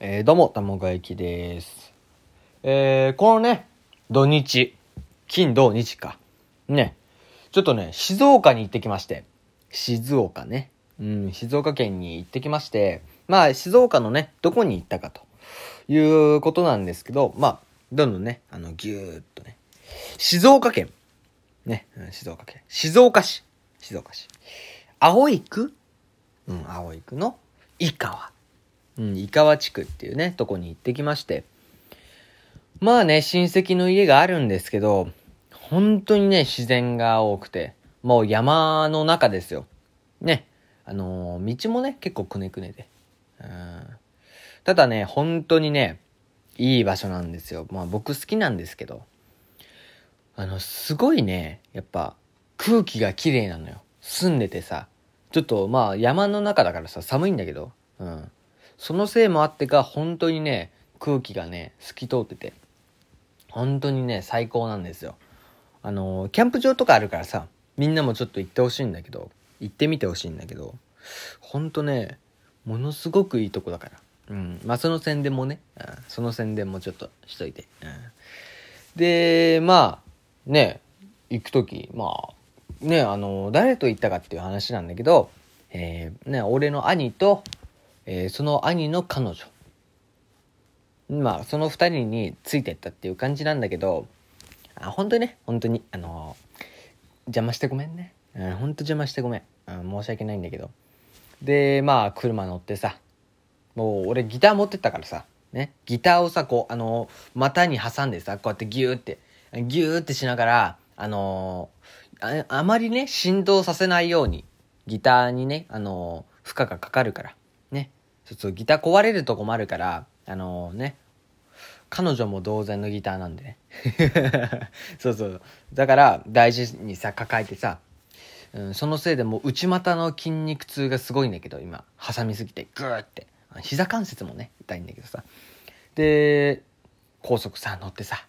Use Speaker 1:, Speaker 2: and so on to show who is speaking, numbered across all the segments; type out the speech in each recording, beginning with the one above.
Speaker 1: えー、どうも、たもがゆきです。えー、このね、土日、金土日か。ね、ちょっとね、静岡に行ってきまして。静岡ね。うん、静岡県に行ってきまして、まあ、静岡のね、どこに行ったかということなんですけど、まあ、どんどんね、あの、ぎゅーっとね、静岡県。ね、静岡県。静岡市。静岡市。葵区？うん、葵区の井川。うん、井川地区っていうね、とこに行ってきまして。まあね、親戚の家があるんですけど、本当にね、自然が多くて、もう山の中ですよ。ね。あのー道もね、結構くねくねで。うん。ただね、本当にね、いい場所なんですよ。まあ僕好きなんですけど。あの、すごいね、やっぱ空気が綺麗なのよ。住んでてさ。ちょっとまあ山の中だからさ、寒いんだけど。うん。そのせいもあってか、本当にね、空気がね、透き通ってて。本当にね、最高なんですよ。あの、キャンプ場とかあるからさ、みんなもちょっと行ってほしいんだけど、行ってみてほしいんだけど、ほんとね、ものすごくいいとこだから。うん。まあ、その宣伝もね、うん、その宣伝もちょっとしといて。うん。で、まあ、ね、行くとき、まあ、ね、あの、誰と行ったかっていう話なんだけど、えー、ね、俺の兄と、えーその兄の彼女。まあ、その二人についてったっていう感じなんだけど、あ、本当にね、本当に、あの邪魔してごめんね。うん、本当邪魔してごめん。うん、申し訳ないんだけど。で、まあ、車乗ってさ、もう俺ギター持ってったからさ、ね、ギターをさ、こう、あの股に挟んでさ、こうやってギューって、ギューってしながら、あのああまりね、振動させないように、ギターにね、あの負荷がかかるから、そうそう、ギター壊れるとこもあるから、あのね、彼女も同然のギターなんでね。そうそう。だから、大事にさ、抱えてさ、うん、そのせいでもう内股の筋肉痛がすごいんだけど、今、挟みすぎて、グーって。膝関節もね、痛いんだけどさ。で、高速さ、乗ってさ、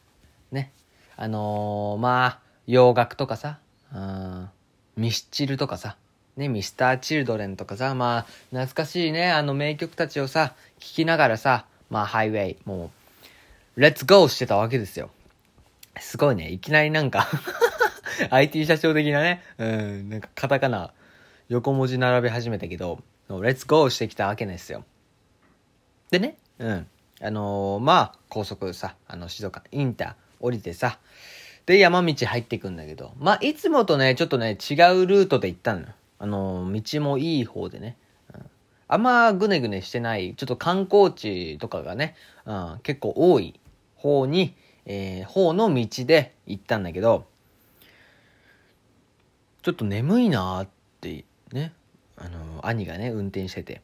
Speaker 1: ね。あのーまあ、洋楽とかさ、うん、ミスチルとかさ、ね、ミスター・チルドレンとかさ、まあ、懐かしいね、あの名曲たちをさ、聴きながらさ、まあ、ハイウェイ、もう、レッツゴーしてたわけですよ。すごいね、いきなりなんか IT 社長的なね、うん、なんかカタカナ、横文字並べ始めたけど、レッツゴーしてきたわけですよ。でね、うん。あのーまあ、高速さ、あの、静岡、インター降りてさ、で、山道入っていくんだけど、まあ、いつもとね、ちょっとね、違うルートで行ったのよ。あの道もいい方でね。うんあんまぐねぐねしてない、ちょっと観光地とかがね、うん、結構多い方に、えー方の道で行ったんだけど、ちょっと眠いなーって、ね、あの兄がね、運転してて、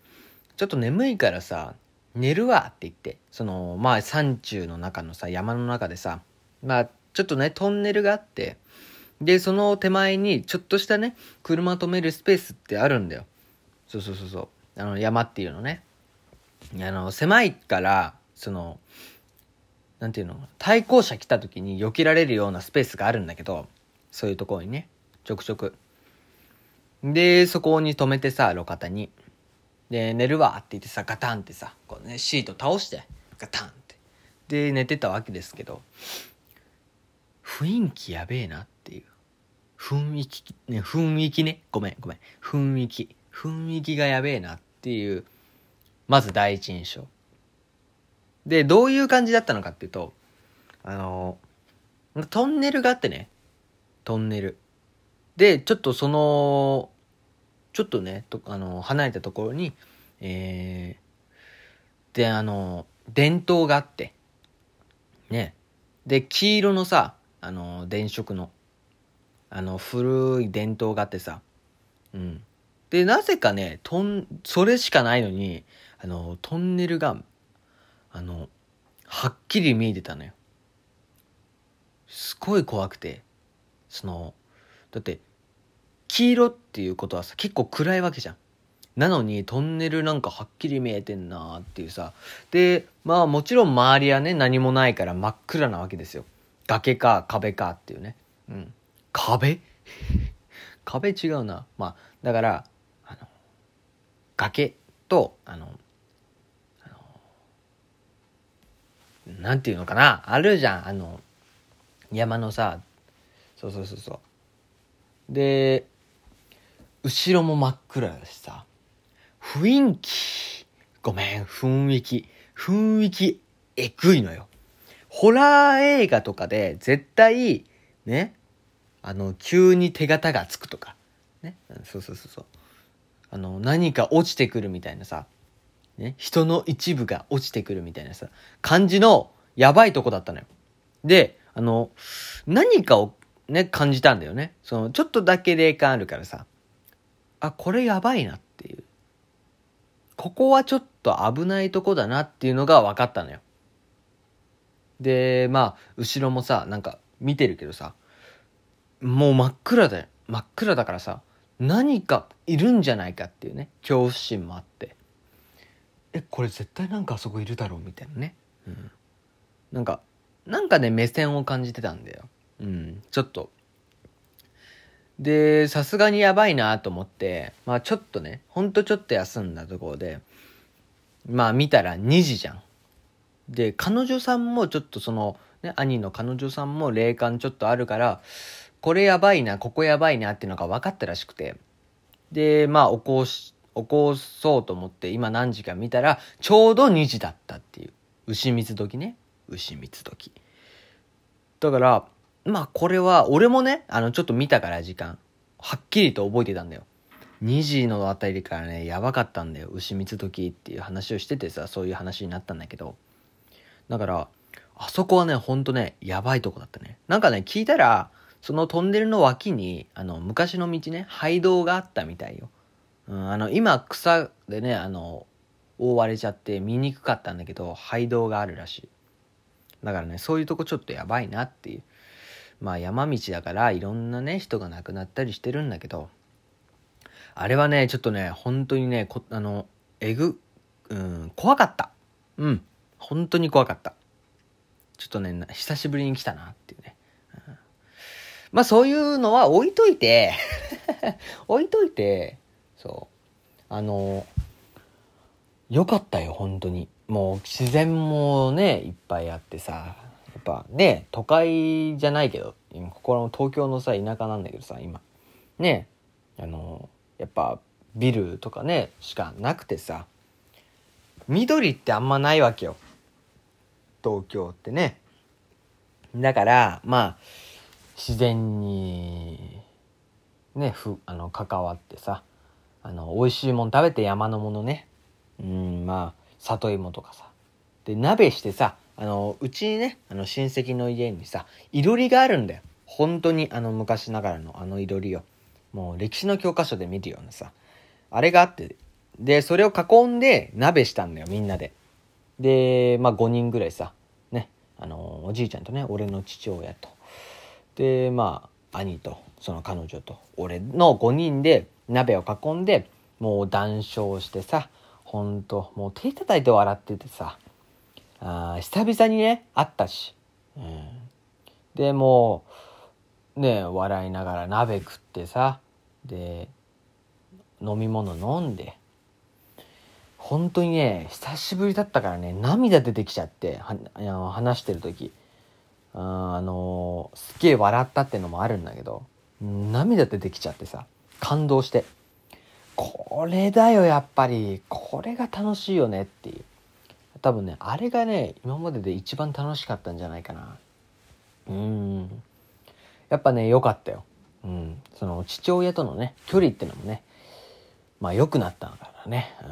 Speaker 1: ちょっと眠いからさ、寝るわって言って、その、まあ、山中の中のさ、山の中でさ、まあ、ちょっとね、トンネルがあって、で、その手前に、ちょっとしたね、車止めるスペースってあるんだよ。そうそうそうそう。あの、山っていうのね。あの、狭いから、その、なんていうの対向車来た時に避けられるようなスペースがあるんだけど、そういうところにね、ちょくちょく。で、そこに止めてさ、路肩に。で、寝るわって言ってさ、ガタンってさ、こうね、シート倒して、ガタンって。で、寝てたわけですけど、雰囲気やべえなって。雰囲気、ね、雰囲気ね。ごめん、ごめん。雰囲気。雰囲気がやべえなっていう、まず第一印象。で、どういう感じだったのかっていうと、あの、トンネルがあってね、トンネル。で、ちょっとその、ちょっとね、とあの、離れたところに、えー、で、あの、電灯があって、ね。で、黄色のさ、あの、電飾の、あの、古い電灯があってさ、うん。で、なぜかね、トン、それしかないのに、あの、トンネルが、あの、はっきり見えてたのよ。すごい怖くて、その、だって、黄色っていうことはさ、結構暗いわけじゃん。なのに、トンネルなんかはっきり見えてんなーっていうさ。で、まあもちろん周りはね、何もないから真っ暗なわけですよ。崖か壁かっていうね。うん。壁？壁違うな。まあ、だから、あの、崖と、あの、あのなんていうのかな？あるじゃん、あの、山のさ、そうそうそうそう。で、後ろも真っ暗だしさ、雰囲気、ごめん、雰囲気、雰囲気、えぐいのよ。ホラー映画とかで絶対、ね、あの、急に手形がつくとか、ね、そうそうそうそう。あの、何か落ちてくるみたいなさ、ね、人の一部が落ちてくるみたいなさ、感じのやばいとこだったのよ。で、あの、何かをね、感じたんだよね。その、ちょっとだけ霊感あるからさ、あ、これやばいなっていう。ここはちょっと危ないとこだなっていうのが分かったのよ。で、まあ、後ろもさ、なんか見てるけどさ、もう真っ暗だよ。真っ暗だからさ、何かいるんじゃないかっていうね、恐怖心もあって。え、これ絶対なんかあそこいるだろうみたいなね。うん。なんか、なんかね、目線を感じてたんだよ。うん、ちょっと。で、さすがにやばいなと思って、まあちょっとね、ほんとちょっと休んだところで、まあ見たら2時じゃん。で、彼女さんもちょっとその、ね、兄の彼女さんも霊感ちょっとあるから、これやばいな、ここやばいなっていうのが分かったらしくて。で、まあ起こし、起こそうと思って今何時か見たら、ちょうど2時だったっていう。牛蜜時ね。牛蜜時。だから、まあこれは、俺もね、あのちょっと見たから時間。はっきりと覚えてたんだよ。2時のあたりからね、やばかったんだよ。牛蜜時っていう話をしててさ、そういう話になったんだけど。だから、あそこはね、ほんとね、やばいとこだったね。なんかね、聞いたら、そのトンネルの脇に、あの、昔の道ね、廃道があったみたいよ。うん、あの、今草でね、あの、覆われちゃって見にくかったんだけど、廃道があるらしい。だからね、そういうとこちょっとやばいなっていう。まあ山道だからいろんなね、人が亡くなったりしてるんだけど、あれはね、ちょっとね、本当にね、こあの、えぐ、うん、怖かった。うん、本当に怖かった。ちょっとね、久しぶりに来たなっていうね。まあそういうのは置いといて 置いといて、そう。あの、よかったよ、本当に。もう自然もね、いっぱいあってさ、やっぱね、都会じゃないけど、今ここの東京のさ、田舎なんだけどさ、今。ね、あの、やっぱビルとかね、しかなくてさ、緑ってあんまないわけよ。東京ってね。だから、まあ、自然に、ね、ふ、あの、関わってさ、あの、美味しいもん食べて山のものね。うん、まあ、里芋とかさ。で、鍋してさ、あの、うちにね、あの、親戚の家にさ、いろりがあるんだよ。本当にあの、昔ながらのあのいろりを。もう歴史の教科書で見るようなさ。あれがあって、で、それを囲んで鍋したんだよ、みんなで。で、まあ5人ぐらいさ、ね、あの、おじいちゃんとね、俺の父親と。で、まあ、兄と、その彼女と、俺の5人で鍋を囲んで、もう談笑してさ、ほんと、もう手叩いて笑っててさ、あ久々にね、会ったし。うん、で、もう、ね、笑いながら鍋食ってさ、で、飲み物飲んで、本当にね、久しぶりだったからね、涙出てきちゃって、話してる時ああのすっげえ笑ったってのもあるんだけど、涙出てきちゃってさ、感動して。これだよ、やっぱり。これが楽しいよねっていう。多分ね、あれがね、今までで一番楽しかったんじゃないかな。うん。やっぱね、良かったよ。うん。その、父親とのね、距離ってのもね、まあ良くなったからね。うん。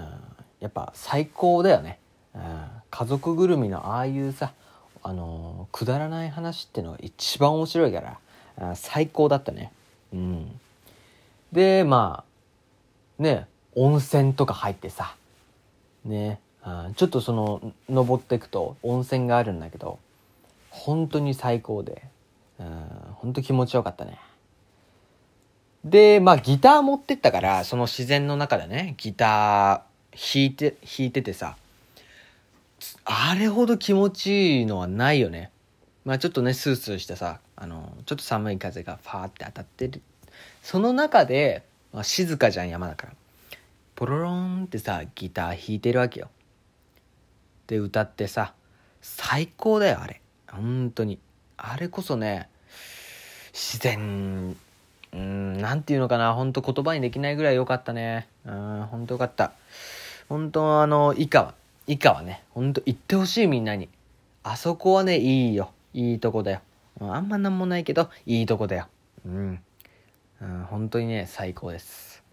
Speaker 1: やっぱ最高だよね。うん。家族ぐるみのああいうさ、あの、くだらない話ってのが一番面白いから、最高だったね。うん。で、まあ、ね、温泉とか入ってさ、ね、ちょっとその、登っていくと温泉があるんだけど、本当に最高で、うん、本当気持ちよかったね。で、まあギター持ってったから、その自然の中でね、ギター弾いて、弾いててさ、あれほど気持ちいいのはないよね。まあちょっとね、スースーしてさ、あの、ちょっと寒い風がファーって当たってる。その中で、まあ、静かじゃん山だからポロロンってさギター弾いてるわけよで歌ってさ最高だよ、あれ。本当に。あれこそね、自然、うん、なんていうのかな、本当言葉にできないぐらい良かったね。うん、本当良かった。本当あの、以下は、以下はね、本当行ってほしいみんなに。あそこはね、いいよ。いいとこだよ。あんまなんもないけど、いいとこだよ。うん。うん、本当にね、最高です。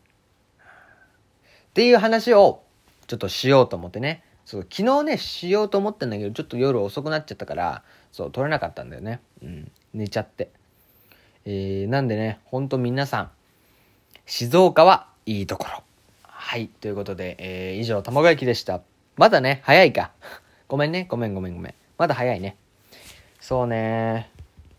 Speaker 1: っていう話を、ちょっとしようと思ってね。そう、昨日ね、しようと思ったんだけど、ちょっと夜遅くなっちゃったから、そう、撮れなかったんだよね。うん、寝ちゃって。えー、なんでね、ほんと皆さん、静岡はいいところ。はい、ということで、えー、以上、卵焼きでした。まだね、早いか。ごめんね、ごめんごめんごめん。まだ早いね。そうね。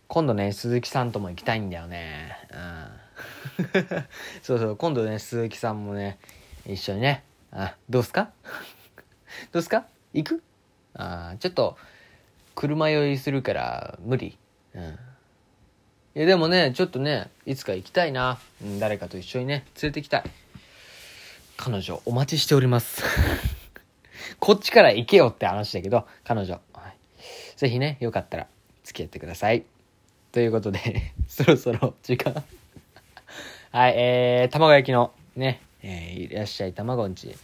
Speaker 1: 今度ね、鈴木さんとも行きたいんだよね。うん。そうそう、今度ね、鈴木さんもね、一緒にね。あ、どうすか？どうすか？行く？あちょっと、車酔いするから無理。うん。いや、でもね、ちょっとね、いつか行きたいな。うん、誰かと一緒にね、連れて行きたい。彼女、お待ちしております。こっちから行けよって話だけど、彼女。ぜひね、よかったら付き合ってください。ということで そろそろ時間 はい、えー、卵焼きのね、えー、いらっしゃい卵んち。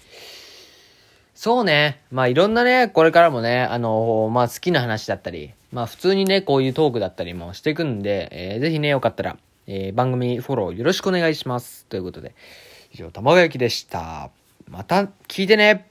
Speaker 1: そうね。まあいろんなね、これからもね、あのー、まあ好きな話だったり、まあ普通にね、こういうトークだったりもしていくんで、えー、ぜひね、よかったら、えー、番組フォローよろしくお願いします。ということで、以上、卵焼きでした。また聞いてね